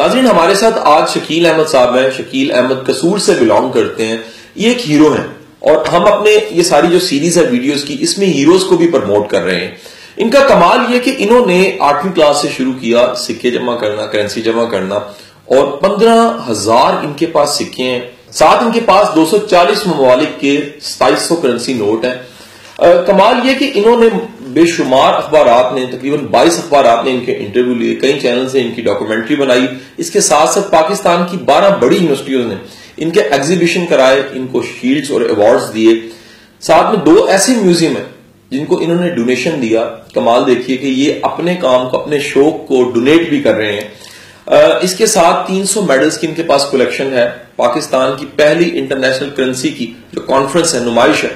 ناظرین، ہمارے ساتھ آج شکیل احمد صاحب ہیں۔ شکیل احمد کسور سے بلانگ کرتے ہیں۔ یہ ایک ہیرو ہیں اور ہم اپنے یہ ساری جو سیریز ہے ویڈیوز کی، اس میں ہیروز کو بھی پرموٹ کر رہے ہیں۔ ان کا کمال یہ کہ انہوں نے آٹھویں کلاس سے شروع کیا، سکے جمع کرنا کرنسی جمع کرنا اور پندرہ ہزار ان کے پاس سکے ہیں۔ ساتھ ان کے پاس دو سو چالیس ممالک کے ستائیس سو کرنسی نوٹ ہیں۔ کمال یہ کہ انہوں نے بے شمار اخبارات نے، تقریباً بائیس اخبارات نے ان کے انٹرویو لیے، کئی چینل سے ان کی ڈاکومنٹری بنائی۔ اس کے ساتھ ساتھ پاکستان کی بارہ بڑی یونیورسٹیوں نے ان کے ایگزیبیشن کرائے، ان کو شیلڈز اور ایوارڈز دیے۔ ساتھ میں دو ایسے میوزیم ہیں جن کو انہوں نے ڈونیشن دیا۔ کمال دیکھیے کہ یہ اپنے کام کو، اپنے شوق کو ڈونیٹ بھی کر رہے ہیں۔ اس کے ساتھ تین سو میڈلز کی ان کے پاس کلیکشن ہے۔ پاکستان کی پہلی انٹرنیشنل کرنسی کی جو کانفرنس ہے، نمائش ہے۔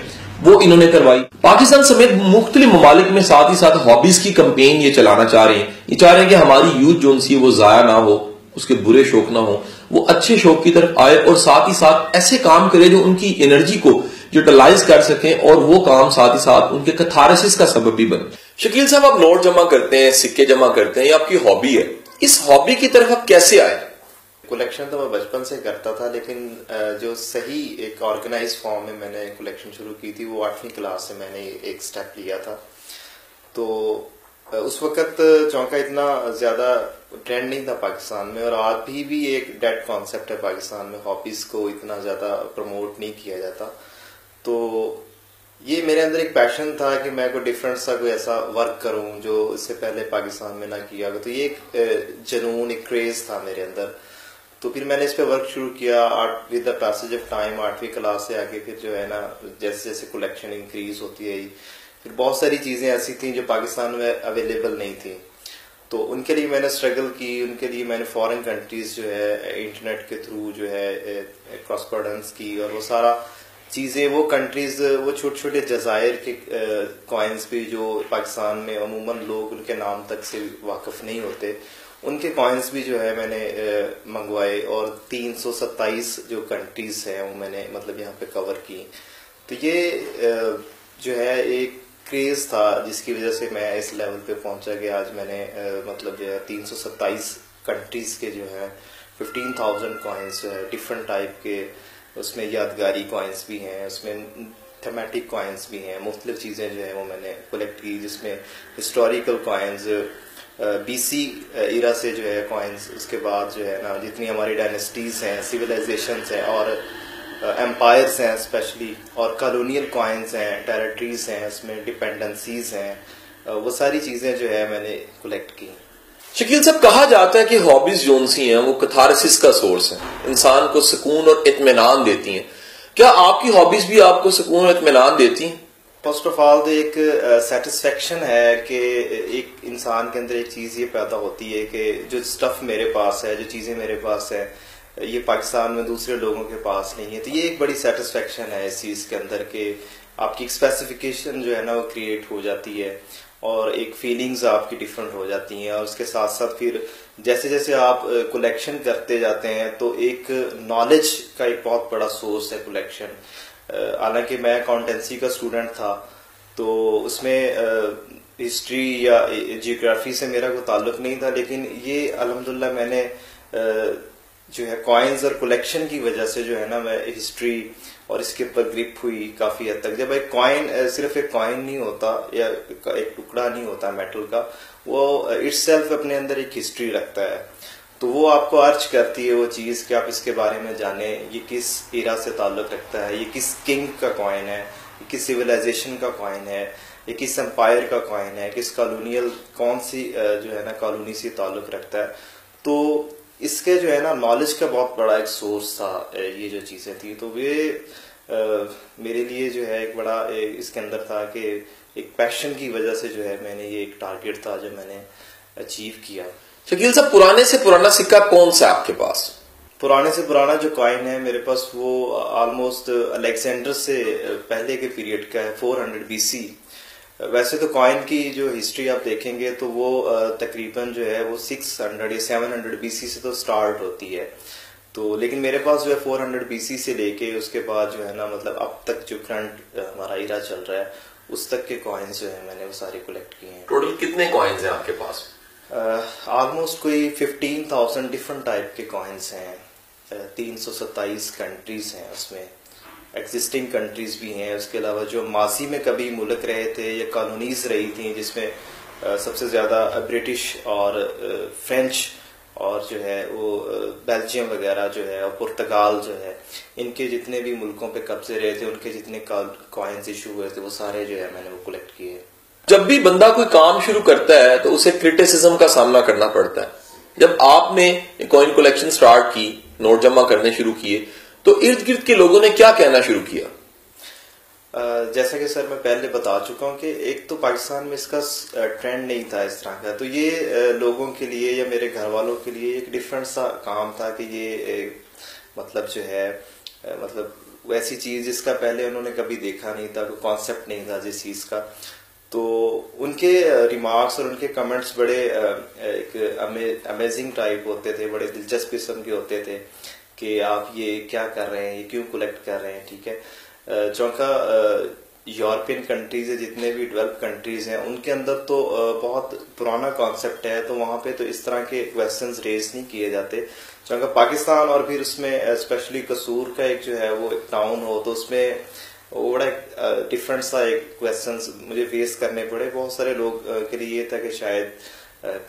وہ انہوں نے کروائی۔ پاکستان سمیت مختلف ممالک میں ساتھ ہی ساتھ ہابیز کی کمپین یہ چلانا چاہ رہے ہیں۔ یہ چاہ رہے ہیں کہ ہماری یوتھ جو سی وہ ضائع نہ ہو، اس کے برے شوق نہ ہو وہ اچھے شوق کی طرف آئے اور ساتھ ہی ساتھ ایسے کام کرے جو ان کی انرجی کو یوٹیلائز کر سکیں اور وہ کام ساتھ ہی ساتھ ان کے کتھارسس کا سبب بھی بنے۔ شکیل صاحب، آپ نوٹ جمع کرتے ہیں، سکے جمع کرتے ہیں، یہ آپ کی ہابی ہے۔ اس ہابی کی طرف آپ کیسے آئے؟ کلیکشن تو میں بچپن سے کرتا تھا، لیکن جو صحیح ایک آرگنائز فارم میں میں نے کلیکشن شروع کی تھی، وہ آٹھویں کلاس سے میں نے ایک سٹیپ لیا تھا۔ تو اس وقت چونکہ اتنا زیادہ ٹرینڈ نہیں تھا پاکستان میں، اور آج بھی بھی ایک ڈیڈ کانسیپٹ ہے پاکستان میں ہابیز کو اتنا زیادہ پروموٹ نہیں کیا جاتا۔ تو، یہ میرے اندر ایک پیشن تھا کہ میں کوئی ڈفرینٹ سا کوئی ایسا ورک کروں جو اس سے پہلے پاکستان میں نہ کیا۔ تو یہ ایک جنون، ایک کریز تھا میرے اندر۔ تو پھر میں نے اس پہ ورک شروع کیا with the passage of time آٹھویں کلاس سے آگے پھر جو ہے نا، جیسے جیسے کلیکشن انکریز ہوتی ہے پھر بہت ساری چیزیں ایسی تھیں جو پاکستان میں اویلیبل نہیں تھیں۔ تو ان کے لیے میں نے اسٹرگل کی، ان کے لیے میں نے فورن کنٹریز جو ہے انٹرنیٹ کے تھرو جو ہے eh, کراسپورڈنس کی اور وہ سارا چیزیں، وہ کنٹریز وہ چھوٹے چھوٹے جزائر کے eh, کوائنس بھی جو پاکستان میں عموماً لوگ ان کے نام تک سے واقف نہیں ہوتے۔ ان کے کوائنس بھی جو ہے میں نے منگوائے اور تین سو ستائیس جو کنٹریز ہیں وہ میں نے مطلب یہاں پہ کور کی۔ تو یہ جو ہے ایک کریز تھا جس کی وجہ سے میں اس لیول پہ پہنچا کہ آج میں نے مطلب جو ہے تین سو ستائیس کنٹریز کے جو ہے ففٹین تھاؤزینڈ کوائنس جو ہے ڈفرنٹ ٹائپ کے اس میں یادگاری کوائنس بھی ہیں، اس میں تھمیٹک کوائنس بھی ہیں، مختلف چیزیں جو ہیں وہ میں نے کلیکٹ کی جس میں historical coins B C era سے جو ہے کوائنز اس کے بعد جو ہے نا جتنی ہماری ڈائنسٹیز ہیں سویلائزیشنس ہیں اور امپائرس ہیں اسپیشلی اور کالونیل کوائنز ہیں ٹیریٹریز ہیں، اس میں ڈپینڈنسیز ہیں وہ ساری چیزیں جو ہے میں نے کلیکٹ کی شکیل صاحب، کہا جاتا ہے کہ ہابیز جون سی ہیں، وہ کتھارسس کا سورس ہیں۔ انسان کو سکون اور اطمینان دیتی ہیں۔ کیا آپ کی ہابیز بھی آپ کو سکون اور اطمینان دیتی ہیں؟ فرسٹ آف آل تو ایک سیٹسفیکشن ہے کہ ایک انسان کے اندر ایک چیز یہ پیدا ہوتی ہے کہ جو سٹف میرے پاس ہے، جو چیزیں میرے پاس ہے یہ پاکستان میں دوسرے لوگوں کے پاس نہیں ہے۔ تو یہ ایک بڑی سیٹسفیکشن ہے اس چیز کے اندر کہ آپ کی اسپیسیفکیشن جو ہے نا، وہ کریٹ ہو جاتی ہے اور ایک فیلنگز آپ کی ڈفرنٹ ہو جاتی ہیں۔ اور اس کے ساتھ ساتھ پھر جیسے جیسے آپ کلیکشن کرتے جاتے ہیں تو ایک نالج کا ایک بہت بڑا سورس ہے کلیکشن حالانکہ میں اکاؤنٹنسی کا اسٹوڈنٹ تھا، تو اس میں ہسٹری یا جیوگرافی سے میرا کوئی تعلق نہیں تھا، لیکن یہ الحمدللہ میں نے جو ہے کوائنز اور کلیکشن کی وجہ سے جو ہے نا میں ہسٹری اور اس کے اوپر گرپ ہوئی کافی حد تک۔ جب ایک کوائن صرف ایک کوائن نہیں ہوتا یا ایک ٹکڑا نہیں ہوتا میٹل کا، وہ اٹ سیلف اپنے اندر ایک ہسٹری رکھتا ہے۔ تو وہ آپ کو ارچ کرتی ہے وہ چیز کہ آپ اس کے بارے میں جانیں، یہ کس ایرا سے تعلق رکھتا ہے؟ یہ کس کنگ کا کوائن ہے؟ یہ کس سویلائزیشن کا کوائن ہے؟ یہ کس امپائر کا کوائن ہے؟ کس کالونیل کون سی جو ہے نا کالونی سے تعلق رکھتا ہے؟ تو اس کے جو ہے نا نالج کا بہت بڑا ایک سورس تھا یہ جو چیزیں تھیں۔ تو وہ میرے لیے جو ہے ایک بڑا اس کے اندر تھا کہ ایک پیشن کی وجہ سے جو ہے میں نے یہ ایک ٹارگیٹ تھا جو میں نے اچیو کیا۔ شکیل صاحب پرانے سے پرانا سکہ کون سا آپ کے پاس؟ پرانے سے پرانا جو کوائن ہے میرے پاس وہ آلموسٹ الیگزینڈر سے پہلے کے پیریڈ کا ہے فور ہنڈریڈ بی سی ویسے تو کوائن کی جو ہسٹری آپ دیکھیں گے تو وہ تقریباً جو ہے وہ سکس ہنڈریڈ یا سیون ہنڈریڈ بی سی سے تو سٹارٹ ہوتی ہے۔ تو لیکن میرے پاس جو ہے فور ہنڈریڈ بی سی سے لے کے اس کے بعد جو ہے نا مطلب اب تک جو کرنٹ ہمارا ایرا چل رہا ہے اس تک کے کوائنز جو ہے میں نے وہ سارے کلیکٹ کیے ہیں۔ ٹوٹل کتنے کوائنز ہیں آپ کے پاس؟ آلموسٹ کوئی ففٹین تھاؤزینڈ ڈفرنٹ ٹائپ کے کوائنس ہیں تین سو ستائیس کنٹریز ہیں، اس میں ایگزسٹنگ کنٹریز بھی ہیں۔ اس کے علاوہ جو ماضی میں کبھی ملک رہے تھے یا کالونیز رہی تھیں، جس میں سب سے زیادہ برٹش اور فرینچ اور جو ہے وہ بیلجیم وغیرہ جو ہے اور پرتگال جو ہے، ان کے جتنے بھی ملکوں پہ قبضے رہے تھے، ان کے جتنے کوائنس ایشو ہوئے تھے، وہ سارے جو ہے میں نے وہ کلیکٹ کیے۔ جب بھی بندہ کوئی کام شروع کرتا ہے تو اسے کرٹیسزم کا سامنا کرنا پڑتا ہے۔ جب آپ نے کوئن کلیکشن سٹارٹ کی نوٹ جمع کرنے شروع کیے، تو ارد گرد کے لوگوں نے کیا کہنا شروع کیا؟ جیسا کہ سر میں پہلے بتا چکا ہوں کہ ایک تو پاکستان میں اس کا ٹرینڈ نہیں تھا اس طرح کا۔ تو یہ لوگوں کے لیے یا میرے گھر والوں کے لیے ایک ڈفرنٹ سا کام تھا کہ یہ مطلب جو ہے مطلب ویسی چیز جس کا پہلے انہوں نے کبھی دیکھا نہیں تھا، کوئی کانسیپٹ نہیں تھا جس چیز کا۔ تو ان کے ریمارکس اور ان کے کمنٹس بڑے ایک امیزنگ ٹائپ ہوتے تھے، بڑے دلچسپ قسم کے ہوتے تھے کہ آپ یہ کیا کر رہے ہیں، یہ کیوں کلیکٹ کر رہے ہیں، ٹھیک ہے؟ چونکہ یورپین کنٹریز جتنے بھی ڈیولپ کنٹریز ہیں، ان کے اندر تو بہت پرانا کانسیپٹ ہے، تو وہاں پہ تو اس طرح کے کوشچنز ریز نہیں کیے جاتے۔ چونکہ پاکستان اور پھر اس میں اسپیشلی قصور کا ایک جو ہے وہ ایک ٹاؤن ہو، تو اس میں بڑا ڈفرنٹ سا ایک کوشچنس مجھے فیس کرنے پڑے۔ بہت سارے لوگ کے لیے یہ تھا کہ شاید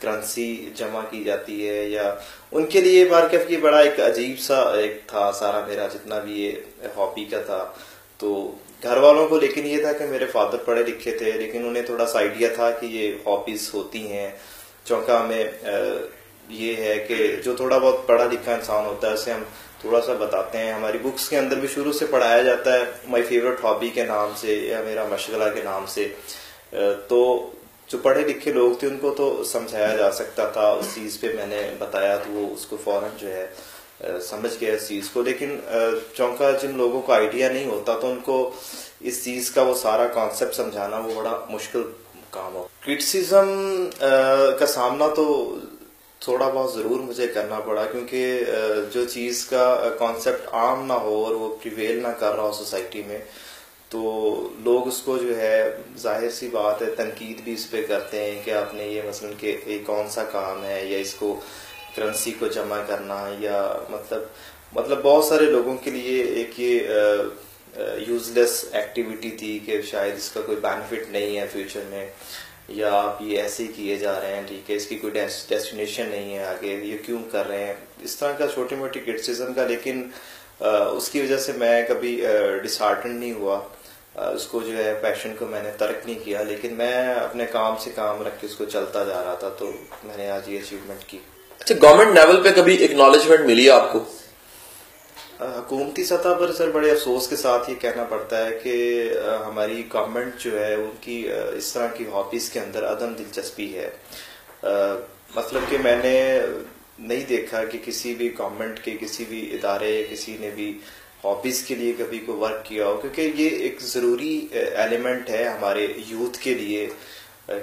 کرنسی جمع کی جاتی ہے یا ان کے لیے مارکیٹ کی بڑا ایک عجیب سا ایک تھا سارا میرا، جتنا بھی یہ ہابی کا تھا۔ تو گھر والوں کو لیکن یہ تھا کہ میرے فادر پڑھے لکھے تھے، لیکن انہیں تھوڑا سا آئیڈیا تھا کہ یہ ہابیز ہوتی ہیں۔ چونکہ ہمیں یہ ہے کہ جو تھوڑا بہت پڑھا لکھا انسان ہوتا ہے، اسے ہم تھوڑا سا بتاتے ہیں۔ ہماری بکس کے اندر بھی شروع سے پڑھایا جاتا ہے مائی فیوریٹ ہابی کے نام سے یا میرا مشغلہ کے نام سے۔ تو جو پڑھے لکھے لوگ تھے، ان کو تو سمجھایا جا سکتا تھا۔ اس چیز پہ میں نے بتایا تو وہ اس کو فوراً جو ہے، سمجھ گیا اس چیز کو۔ لیکن، چونکہ جن لوگوں کو آئیڈیا نہیں ہوتا، تو ان کو اس چیز کا وہ سارا کانسیپٹ سمجھانا وہ بڑا مشکل کام ہو۔ کرٹسزم کا سامنا تو تھوڑا بہت ضرور مجھے کرنا پڑا کیونکہ جو چیز کا کانسیپٹ عام نہ ہو اور وہ پریویل نہ کر رہا ہو سوسائٹی میں، تو لوگ اس کو جو ہے، ظاہر سی بات ہے، تنقید بھی اس پہ کرتے ہیں کہ آپ نے یہ مثلا کہ یہ کون سا کام ہے یا اس کو کرنسی کو جمع کرنا یا مطلب مطلب بہت سارے لوگوں کے لیے ایک یہ یوز لیس ایکٹیویٹی تھی کہ شاید اس کا کوئی بینیفٹ نہیں ہے فیوچر میں۔ یا آپ یہ ایسے ہی کیے جا رہے ہیں، ٹھیک ہے، اس کی کوئی ڈیسٹینیشن نہیں ہے آگے، یہ کیوں کر رہے ہیں؟ اس طرح کا چھوٹی موٹی کرٹسزم کا، لیکن اس کی وجہ سے میں کبھی ڈسارٹن نہیں ہوا۔ اس کو جو ہے پیشن کو میں نے ترک نہیں کیا، لیکن میں اپنے کام سے کام رکھ کے اس کو چلتا جا رہا تھا، تو میں نے آج یہ اچیومنٹ کی۔ اچھا گورنمنٹ لیول پہ کبھی اکنالجمنٹ ملی آپ کو؟ حکومتی سطح پر سر بڑے افسوس کے ساتھ یہ کہنا پڑتا ہے کہ ہماری گورنمنٹ جو ہے، ان کی اس طرح کی ہابیز کے اندر عدم دلچسپی ہے۔ مطلب کہ میں نے نہیں دیکھا کہ کسی بھی گورنمنٹ کے، کسی بھی ادارے، کسی نے بھی ہابیز کے لیے کبھی کوئی ورک کیا ہو۔ کیونکہ یہ ایک ضروری ایلیمنٹ ہے ہمارے یوتھ کے لیے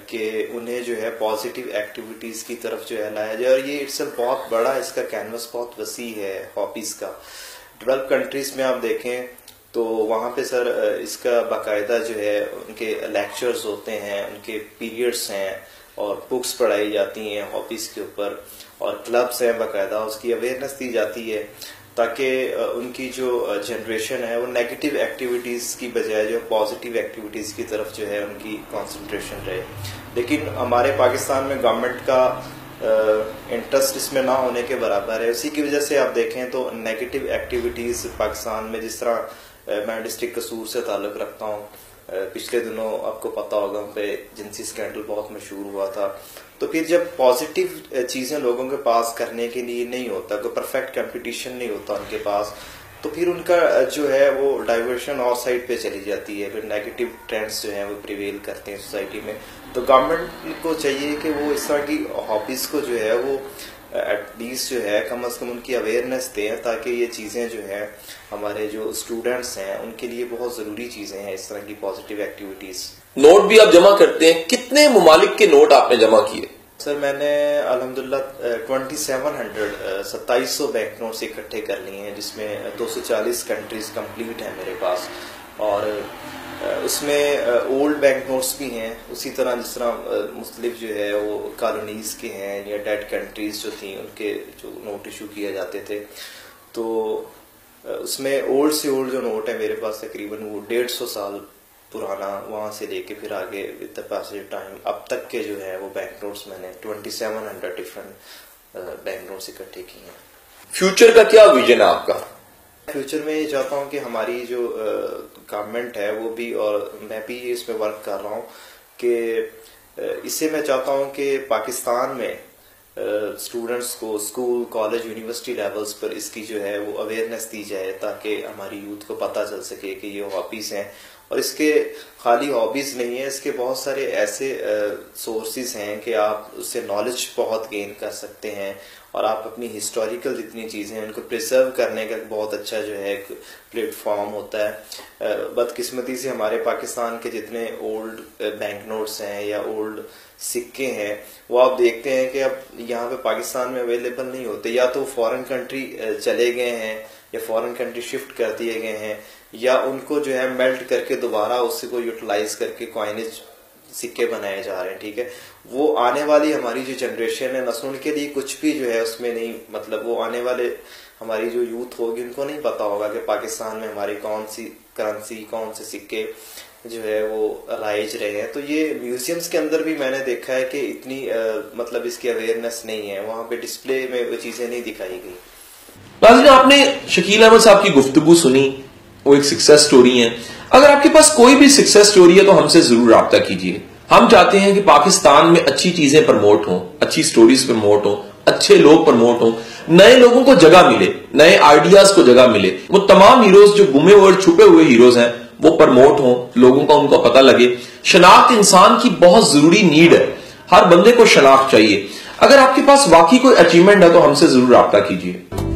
کہ انہیں جو ہے پازیٹیو ایکٹیویٹیز کی طرف جو ہے لایا جائے۔ اور یہ اٹس بہت بڑا اس کا کینوس بہت وسیع ہے ہابیز کا۔ ڈیولپ کنٹریز میں آپ دیکھیں تو وہاں پہ سر اس کا باقاعدہ جو ہے، ان کے لیکچرز ہوتے ہیں، ان کے پیریڈس ہیں اور بکس پڑھائی جاتی ہیں ہابیز کے اوپر اور کلبس ہیں باقاعدہ، اس کی اویئرنیس دی جاتی ہے تاکہ ان کی جو جنریشن ہے، وہ نیگیٹو ایکٹیویٹیز کی بجائے جو پازیٹیو ایکٹیویٹیز کی طرف جو ہے، ان کی کانسنٹریشن رہے۔ لیکن ہمارے پاکستان میں گورنمنٹ کا انٹرسٹ اس میں نہ ہونے کے برابر ہے۔ اسی کی وجہ سے آپ دیکھیں تو نیگیٹو ایکٹیویٹیز پاکستان میں جس طرح میں ڈسٹرکٹ قصور سے تعلق رکھتا ہوں پچھلے دنوں آپ کو پتا ہوگا پہ جنسی اسکینڈل بہت مشہور ہوا تھا۔ تو پھر جب پازیٹیو چیزیں لوگوں کے پاس کرنے کے لیے نہیں ہوتا، کوئی پرفیکٹ کمپٹیشن نہیں ہوتا ان کے پاس، تو پھر ان کا جو ہے وہ ڈائیورشن اور سائڈ پہ چلی جاتی ہے۔ پھر نیگیٹو ٹرینڈس جو ہیں وہ پریویل کرتے ہیں سوسائٹی میں۔ تو گورنمنٹ کو چاہیے کہ وہ اس طرح کی ہابیز کو جو ہے وہ ایٹ لیسٹ جو ہے کم از کم ان کی اویئرنیس دیں تاکہ یہ چیزیں جو ہیں ہمارے جو اسٹوڈینٹس ہیں ان کے لیے بہت ضروری چیزیں ہیں اس طرح کی پازیٹیو ایکٹیویٹیز نوٹ بھی آپ جمع کرتے ہیں کتنے ممالک کے نوٹ آپ نے جمع کیے؟ سر میں نے الحمدللہ ٹوینٹی سیون ہنڈریڈ ستائیس سو بینک نوٹس اکٹھے کر لیے ہیں جس میں دو سو چالیس کنٹریز کمپلیٹ ہیں میرے پاس اور اس میں اولڈ بینک نوٹس بھی ہیں۔ اسی طرح جس طرح مختلف جو ہے، وہ کالونیز کے ہیں، یا ڈیڈ کنٹریز جو تھیں، ان کے جو نوٹ ایشو کیے جاتے تھے۔ تو اس میں اولڈ سے اولڈ جو نوٹ ہے، میرے پاس تقریباً وہ ڈیڑھ سو سال پرانا، وہاں سے لے کے پھر آگے ود دا ٹائم اب تک کے جو ہے وہ بینک نوٹس میں نے twenty seven hundred different bank notes اکٹھے کیے ہیں۔ فیوچر کا کیا ویژن ہے آپ کا؟ فیوچر میں یہ چاہتا ہوں کہ ہماری جو گورنمنٹ ہے وہ بھی اور میں بھی اس میں ورک کر رہا ہوں کہ اس سے میں چاہتا ہوں کہ پاکستان میں اسٹوڈنٹس کو اسکول کالج یونیورسٹی لیولز پر اس کی جو ہے وہ اویئرنیس دی جائے تاکہ ہماری یوتھ کو پتہ چل سکے کہ یہ ہابیز ہیں اور اس کے خالی ہابیز نہیں ہیں، اس کے بہت سارے ایسے سورسز ہیں کہ آپ اس سے نالج بہت گین کر سکتے ہیں اور آپ اپنی ہسٹوریکل جتنی چیزیں ہیں ان کو پریزرو کرنے کا بہت اچھا جو ہے ایک پلیٹ فارم ہوتا ہے۔ بدقسمتی سے ہمارے پاکستان کے جتنے اولڈ بینک نوٹس ہیں یا اولڈ سکے ہیں، وہ آپ دیکھتے ہیں کہ اب یہاں پہ پاکستان میں اویلیبل نہیں ہوتے۔ یا تو فورن کنٹری چلے گئے ہیں یا فورن کنٹری شفٹ کر دیے گئے ہیں، یا ان کو جو ہے میلٹ کر کے دوبارہ اس کو یوٹیلائز کر کے کوائنج سکے بنائے جا رہے ہیں، ٹھیک ہے؟ وہ آنے والی ہماری جو جنریشن ہے نسل کے لیے کچھ بھی جو ہے، اس میں نہیں مطلب وہ آنے والے ہماری جو یوتھ ہوگی، ان کو نہیں پتا ہوگا کہ پاکستان میں ہماری کون سی کرنسی، کون سے سکے جو ہے وہ رائج رہے ہیں۔ تو یہ میوزیمز کے اندر بھی میں نے دیکھا ہے کہ اتنی مطلب اس کی اویئرنیس نہیں ہے۔ وہاں پہ ڈسپلے میں وہ چیزیں نہیں دکھائی گئی آپ نے شکیل احمد صاحب کی گفتگو سنی۔ وہ ایک سکسیس سٹوری ہے اگر آپ کے پاس کوئی بھی سکسیس سٹوری ہے تو ہم سے ضرور رابطہ کیجیے۔ ہم چاہتے ہیں کہ پاکستان میں اچھی چیزیں پرموٹ ہوں، اچھی سٹوریز پرموٹ ہوں، اچھے لوگ پرموٹ ہوں، نئے لوگوں کو جگہ ملے، نئے آئیڈیاز کو جگہ ملے۔ وہ تمام ہیروز جو گمے ہوئے چھپے ہوئے ہیروز ہیں، وہ پرموٹ ہوں، لوگوں کا ان کو پتہ لگے۔ شناخت انسان کی بہت ضروری نیڈ ہے۔ ہر بندے کو شناخت چاہیے۔ اگر آپ کے پاس واقعی کوئی اچیومنٹ ہے تو ہم سے ضرور رابطہ کیجیے۔